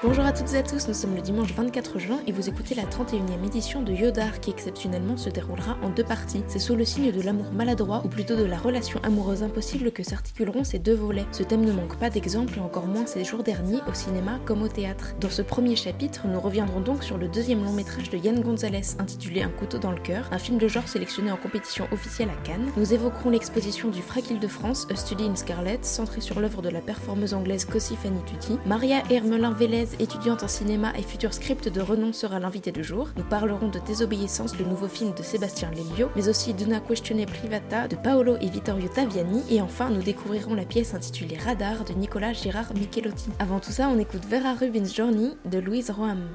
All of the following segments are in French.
Bonjour à toutes et à tous, nous sommes le dimanche 24 juin et vous écoutez la 31e édition de Yodar qui exceptionnellement se déroulera en deux parties. C'est sous le signe de l'amour maladroit ou plutôt de la relation amoureuse impossible que s'articuleront ces deux volets. Ce thème ne manque pas d'exemples, encore moins ces jours derniers au cinéma comme au théâtre. Dans ce premier chapitre, nous reviendrons donc sur le deuxième long métrage de Yann Gonzalez intitulé Un couteau dans le cœur, un film de genre sélectionné en compétition officielle à Cannes. Nous évoquerons l'exposition du Frac de france A Study in Scarlet, centrée sur l'œuvre de la performeuse anglaise Cossi Fanny Tutti. Maria Hermelin-Vélez étudiante en cinéma et futur script de renom, sera l'invité du jour. Nous parlerons de Désobéissance, le nouveau film de Sébastien Lelio, mais aussi d'Una Questione Privata de Paolo et Vittorio Taviani. Et enfin, nous découvrirons la pièce intitulée Radar de Nicolas Girard Michelotti. Avant tout ça, on écoute Vera Rubin's Journey de Louise Roham.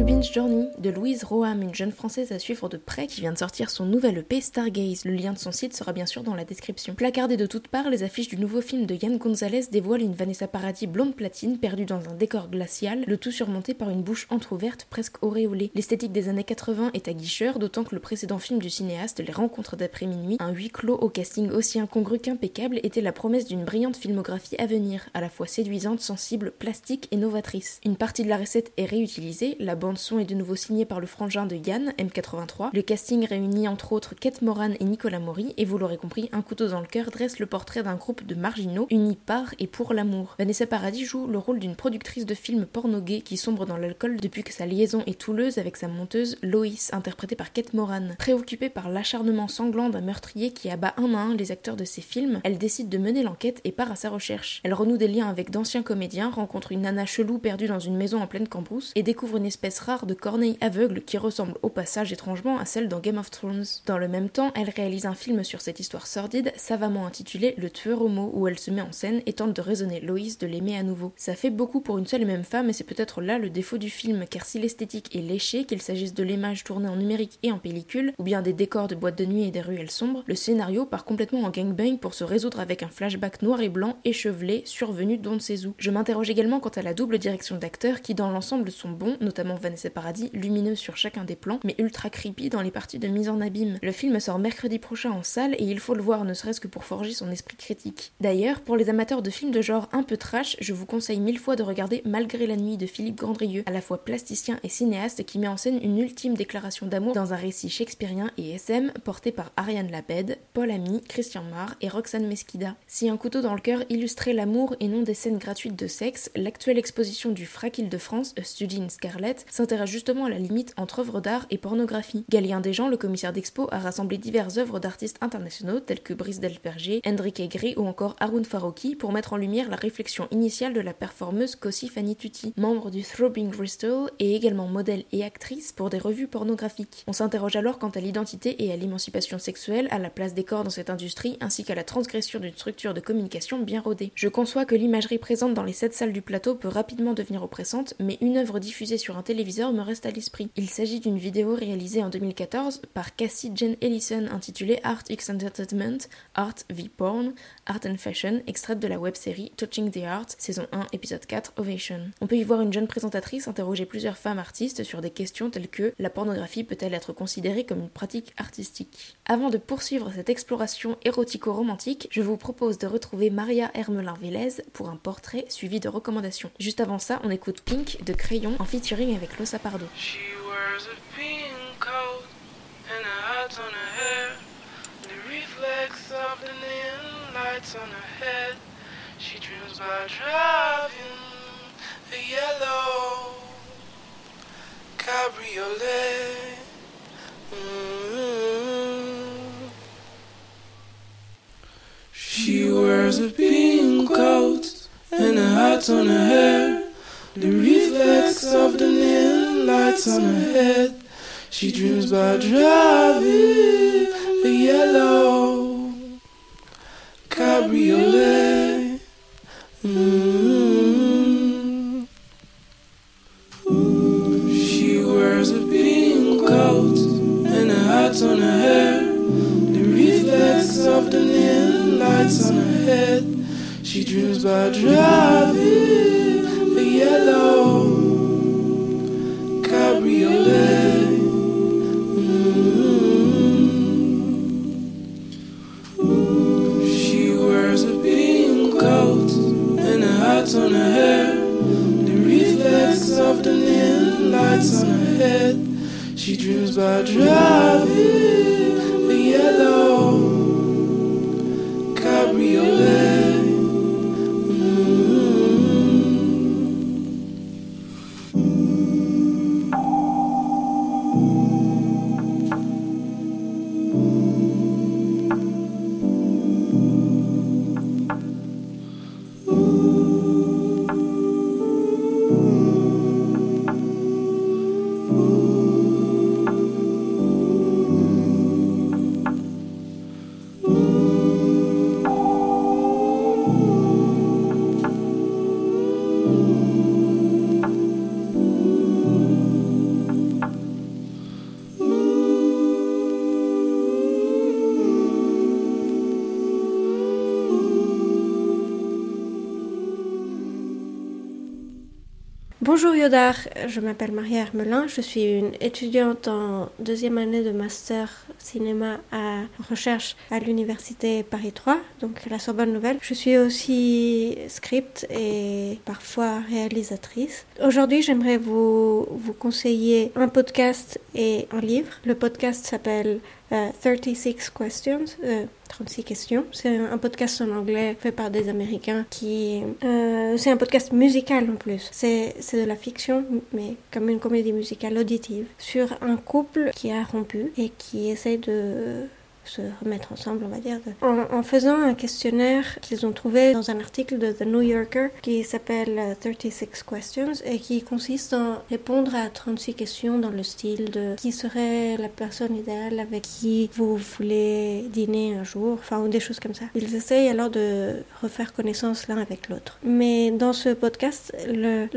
Rubin's Journey de Louise Roham, une jeune française à suivre de près qui vient de sortir son nouvel EP Stargaze. Le lien de son site sera bien sûr dans la description. Placardé de toutes parts, les affiches du nouveau film de Yann Gonzalez dévoilent une Vanessa Paradis blonde platine perdue dans un décor glacial, le tout surmonté par une bouche entr'ouverte presque auréolée. L'esthétique des années 80 est aguicheur, d'autant que le précédent film du cinéaste, Les Rencontres d'après minuit, un huis clos au casting aussi incongru qu'impeccable, était la promesse d'une brillante filmographie à venir, à la fois séduisante, sensible, plastique et novatrice. Une partie de la recette est réutilisée, la bande son est de nouveau signée par le frangin de Yann, M83. Le casting réunit entre autres Kate Moran et Nicolas Maury, et vous l'aurez compris, un couteau dans le cœur dresse le portrait d'un groupe de marginaux unis par et pour l'amour. Vanessa Paradis joue le rôle d'une productrice de films porno qui sombre dans l'alcool depuis que sa liaison est touleuse avec sa monteuse Loïs, interprétée par Kate Moran. Préoccupée par l'acharnement sanglant d'un meurtrier qui abat un à un les acteurs de ses films, elle décide de mener l'enquête et part à sa recherche. Elle renoue des liens avec d'anciens comédiens, rencontre une nana chelou perdue dans une maison en pleine cambrousse et découvre une espèce rare de corneille aveugle qui ressemble au passage étrangement à celle dans Game of Thrones. Dans le même temps, elle réalise un film sur cette histoire sordide, savamment intitulé Le tueur homo, où elle se met en scène et tente de raisonner Loïs de l'aimer à nouveau. Ça fait beaucoup pour une seule et même femme et c'est peut-être là le défaut du film, car si l'esthétique est léchée, qu'il s'agisse de l'image tournée en numérique et en pellicule, ou bien des décors de boîtes de nuit et des ruelles sombres, le scénario part complètement en gangbang pour se résoudre avec un flashback noir et blanc échevelé survenu d'on ne sait. Je m'interroge également quant à la double direction d'acteurs qui dans l'ensemble sont bons, notamment Vanessa Paradis, lumineux sur chacun des plans, mais ultra creepy dans les parties de mise en abîme. Le film sort mercredi prochain en salle et il faut le voir ne serait-ce que pour forger son esprit critique. D'ailleurs, pour les amateurs de films de genre un peu trash, je vous conseille mille fois de regarder Malgré la nuit de Philippe Grandrieux, à la fois plasticien et cinéaste qui met en scène une ultime déclaration d'amour dans un récit shakespearien et SM porté par Ariane Labed, Paul Ami, Christian Marr et Roxane Mesquida. Si un couteau dans le cœur illustrait l'amour et non des scènes gratuites de sexe, l'actuelle exposition du Frac Île-de-France, A Study in Scarlet, s'intéresse justement à la limite entre œuvres d'art et pornographie. Galien Desjans, le commissaire d'expo, a rassemblé diverses œuvres d'artistes internationaux tels que Brice Delperger, Hendrik Egri ou encore Haroun Farouki pour mettre en lumière la réflexion initiale de la performeuse Kossi Fanny Tutti, membre du Throbbing Bristol et également modèle et actrice pour des revues pornographiques. On s'interroge alors quant à l'identité et à l'émancipation sexuelle, à la place des corps dans cette industrie ainsi qu'à la transgression d'une structure de communication bien rodée. Je conçois que l'imagerie présente dans les sept salles du plateau peut rapidement devenir oppressante, mais une œuvre diffusée sur un me reste à l'esprit. Il s'agit d'une vidéo réalisée en 2014 par Cassie Jane Ellison intitulée Art X Entertainment, Art v Porn, Art and Fashion, extraite de la web-série Touching the Art, saison 1, épisode 4, Ovation. On peut y voir une jeune présentatrice interroger plusieurs femmes artistes sur des questions telles que la pornographie peut-elle être considérée comme une pratique artistique? Avant de poursuivre cette exploration érotico-romantique, je vous propose de retrouver Maria Hermelin-Vélez pour un portrait suivi de recommandations. Juste avant ça, on écoute Pink de Crayon en featuring avec She wears a pink coat and a hat on her hair. The reflex of the neon lights on her head. She dreams about driving a yellow cabriolet. Mm-hmm. She wears a pink coat and a hat on her hair of the neon lights on her head. She dreams about driving Bonjour Yodar, je m'appelle Maria Hermelin, je suis une étudiante en deuxième année de master cinéma à recherche à l'université Paris 3, donc la Sorbonne Nouvelle. Je suis aussi script et parfois réalisatrice. Aujourd'hui, j'aimerais vous, vous conseiller un podcast et un livre. Le podcast s'appelle 36 euh, Questions, 36 euh, questions. C'est un podcast en anglais fait par des Américains qui... Euh, c'est un podcast musical en plus. C'est de la fiction, mais comme une comédie musicale auditive, sur un couple qui a rompu et qui essaie de se remettre ensemble, on va dire, en, faisant un questionnaire qu'ils ont trouvé dans un article de The New Yorker qui s'appelle 36 euh, Questions et qui consiste en répondre à 36 questions dans le style de qui serait la personne idéale avec qui vous voulez dîner un jour, enfin, ou des choses comme ça. Ils essayent alors de refaire connaissance l'un avec l'autre. Mais dans ce podcast, le,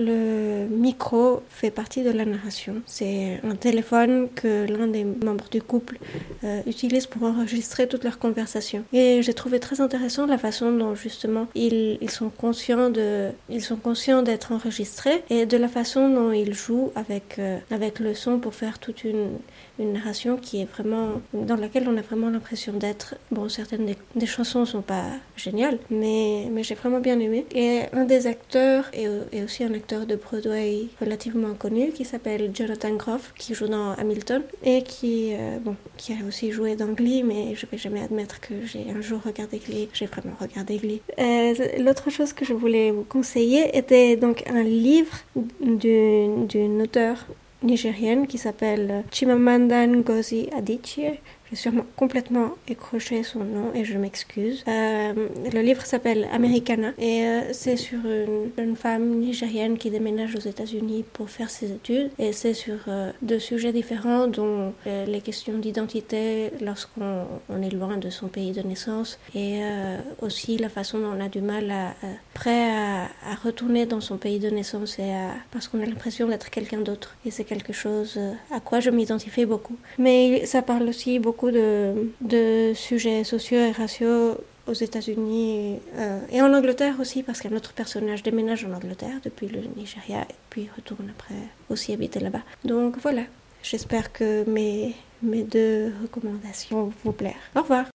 micro fait partie de la narration. C'est un téléphone que l'un des membres du couple euh, utilise pour enregistrer toutes leurs conversations. Et j'ai trouvé très intéressant la façon dont justement ils, ils sont conscients de, ils sont conscients d'être enregistrés et de la façon dont ils jouent avec, euh, avec le son pour faire toute une, une narration qui est vraiment, dans laquelle on a vraiment l'impression d'être. Bon, certaines des, des, chansons sont pas géniales, mais, mais j'ai vraiment bien aimé. Et un des acteurs est aussi un acteur de Broadway relativement connu qui s'appelle Jonathan Groff, qui joue dans Hamilton et qui, euh, bon, qui a aussi joué dans Glee, mais je vais jamais admettre que j'ai un jour regardé Glee. J'ai vraiment regardé Glee. Euh, L'autre chose que je voulais vous conseiller était donc un livre d'une auteure nigérienne qui s'appelle Chimamanda Ngozi Adichie sûrement complètement écroché son nom et je m'excuse. Euh, le livre s'appelle Americana et euh, c'est sur une jeune femme nigérienne qui déménage aux États-Unis pour faire ses études et c'est sur euh, deux sujets différents dont les questions d'identité lorsqu'on on est loin de son pays de naissance et aussi la façon dont on a du mal à, prêt à, à, retourner dans son pays de naissance et à, parce qu'on a l'impression d'être quelqu'un d'autre et c'est quelque chose à quoi je m'identifie beaucoup. Mais ça parle aussi beaucoup de, sujets sociaux et raciaux aux États-Unis euh, et en Angleterre aussi, parce qu'un autre personnage déménage en Angleterre depuis le Nigeria et puis retourne après aussi habiter là-bas. Donc voilà, j'espère que mes, mes deux recommandations vous plaire. Au revoir.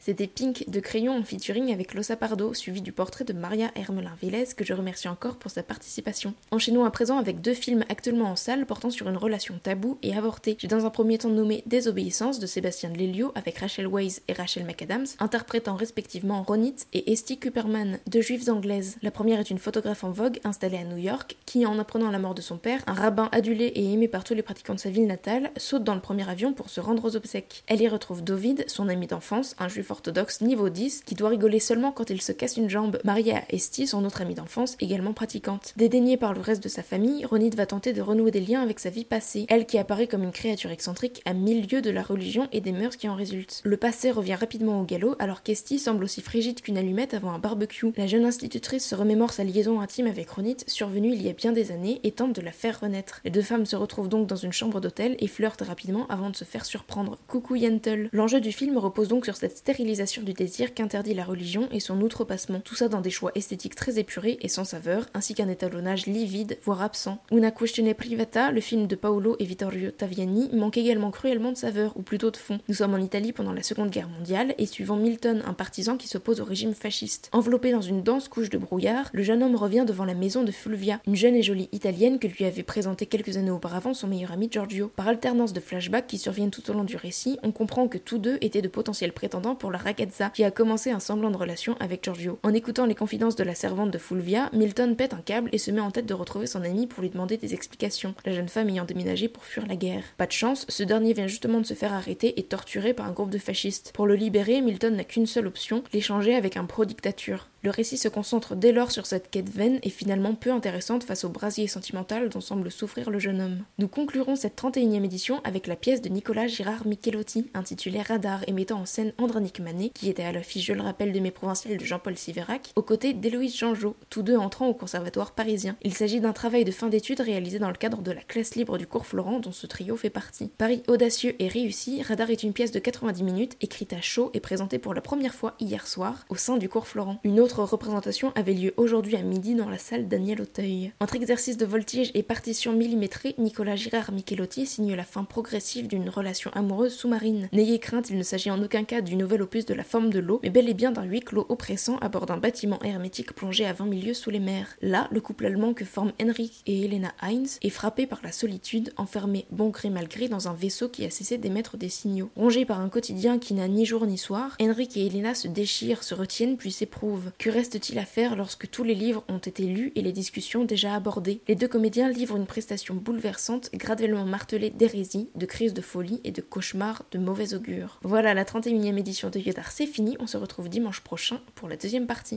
C'était Pink de Crayon en featuring avec Losa Pardo, suivi du portrait de Maria Hermelin-Villez, que je remercie encore pour sa participation. Enchaînons à présent avec deux films actuellement en salle portant sur une relation taboue et avortée. J'ai dans un premier temps nommé Désobéissance de Sébastien Lelio avec Rachel Weisz et Rachel McAdams, interprétant respectivement Ronit et Esty Cooperman, deux juives anglaises. La première est une photographe en vogue installée à New York qui, en apprenant la mort de son père, un rabbin adulé et aimé par tous les pratiquants de sa ville natale, saute dans le premier avion pour se rendre aux obsèques. Elle y retrouve David, son ami d'enfance, un juif orthodoxe niveau 10 qui doit rigoler seulement quand il se casse une jambe, mariée à Esty, son autre amie d'enfance, également pratiquante. Dédaignée par le reste de sa famille, Ronit va tenter de renouer des liens avec sa vie passée, elle qui apparaît comme une créature excentrique à mille lieues de la religion et des mœurs qui en résultent. Le passé revient rapidement au galop alors qu'Esty semble aussi frigide qu'une allumette avant un barbecue. La jeune institutrice se remémore sa liaison intime avec Ronit, survenue il y a bien des années, et tente de la faire renaître. Les deux femmes se retrouvent donc dans une chambre d'hôtel et flirtent rapidement avant de se faire surprendre. Coucou Yentl. L'enjeu du film repose donc sur cette stérilisation du désir qu'interdit la religion et son outrepassement, tout ça dans des choix esthétiques très épurés et sans saveur, ainsi qu'un étalonnage livide, voire absent. Una questione privata, le film de Paolo et Vittorio Taviani, manque également cruellement de saveur, ou plutôt de fond. Nous sommes en Italie pendant la Seconde Guerre mondiale, et suivant Milton, un partisan qui s'oppose au régime fasciste. Enveloppé dans une dense couche de brouillard, le jeune homme revient devant la maison de Fulvia, une jeune et jolie italienne que lui avait présentée quelques années auparavant son meilleur ami Giorgio. Par alternance de flashbacks qui surviennent tout au long du récit, on comprend que tous deux étaient de potentiels prétendants pour la raquette qui a commencé un semblant de relation avec Giorgio. En écoutant les confidences de la servante de Fulvia, Milton pète un câble et se met en tête de retrouver son ami pour lui demander des explications, la jeune femme ayant déménagé pour fuir la guerre. Pas de chance, ce dernier vient justement de se faire arrêter et torturer par un groupe de fascistes. Pour le libérer, Milton n'a qu'une seule option, l'échanger avec un pro-dictature. Le récit se concentre dès lors sur cette quête vaine et finalement peu intéressante face au brasier sentimental dont semble souffrir le jeune homme. Nous conclurons cette 31e édition avec la pièce de Nicolas Girard Michelotti intitulée Radar et mettant en scène Andranik Manet, qui était à l'affiche, je le rappelle, de mes provinciales de Jean-Paul Siverac, aux côtés d'Héloïse Jeanjot, tous deux entrant au conservatoire parisien. Il s'agit d'un travail de fin d'études réalisé dans le cadre de la classe libre du cours Florent dont ce trio fait partie. Paris audacieux et réussi, Radar est une pièce de 90 minutes écrite à chaud et présentée pour la première fois hier soir au sein du cours Florent. L'autre représentation avait lieu aujourd'hui à midi dans la salle Daniel Auteuil. Entre exercice de voltige et partition millimétrée, Nicolas Girard Michelotti signe la fin progressive d'une relation amoureuse sous-marine. N'ayez crainte, il ne s'agit en aucun cas du nouvel opus de la forme de l'eau, mais bel et bien d'un huis clos oppressant à bord d'un bâtiment hermétique plongé à 20 milieux sous les mers. Là, le couple allemand que forment Henrik et Helena Heinz est frappé par la solitude, enfermé bon gré mal gré dans un vaisseau qui a cessé d'émettre des signaux. Rongé par un quotidien qui n'a ni jour ni soir, Henrik et Helena se déchirent, se retiennent puis s'éprouvent. Que reste-t-il à faire lorsque tous les livres ont été lus et les discussions déjà abordées? Les deux comédiens livrent une prestation bouleversante, graduellement martelée d'hérésie, de crises de folie et de cauchemars de mauvais augure. Voilà, la 31e édition de Yodar, c'est fini. On se retrouve dimanche prochain pour la deuxième partie.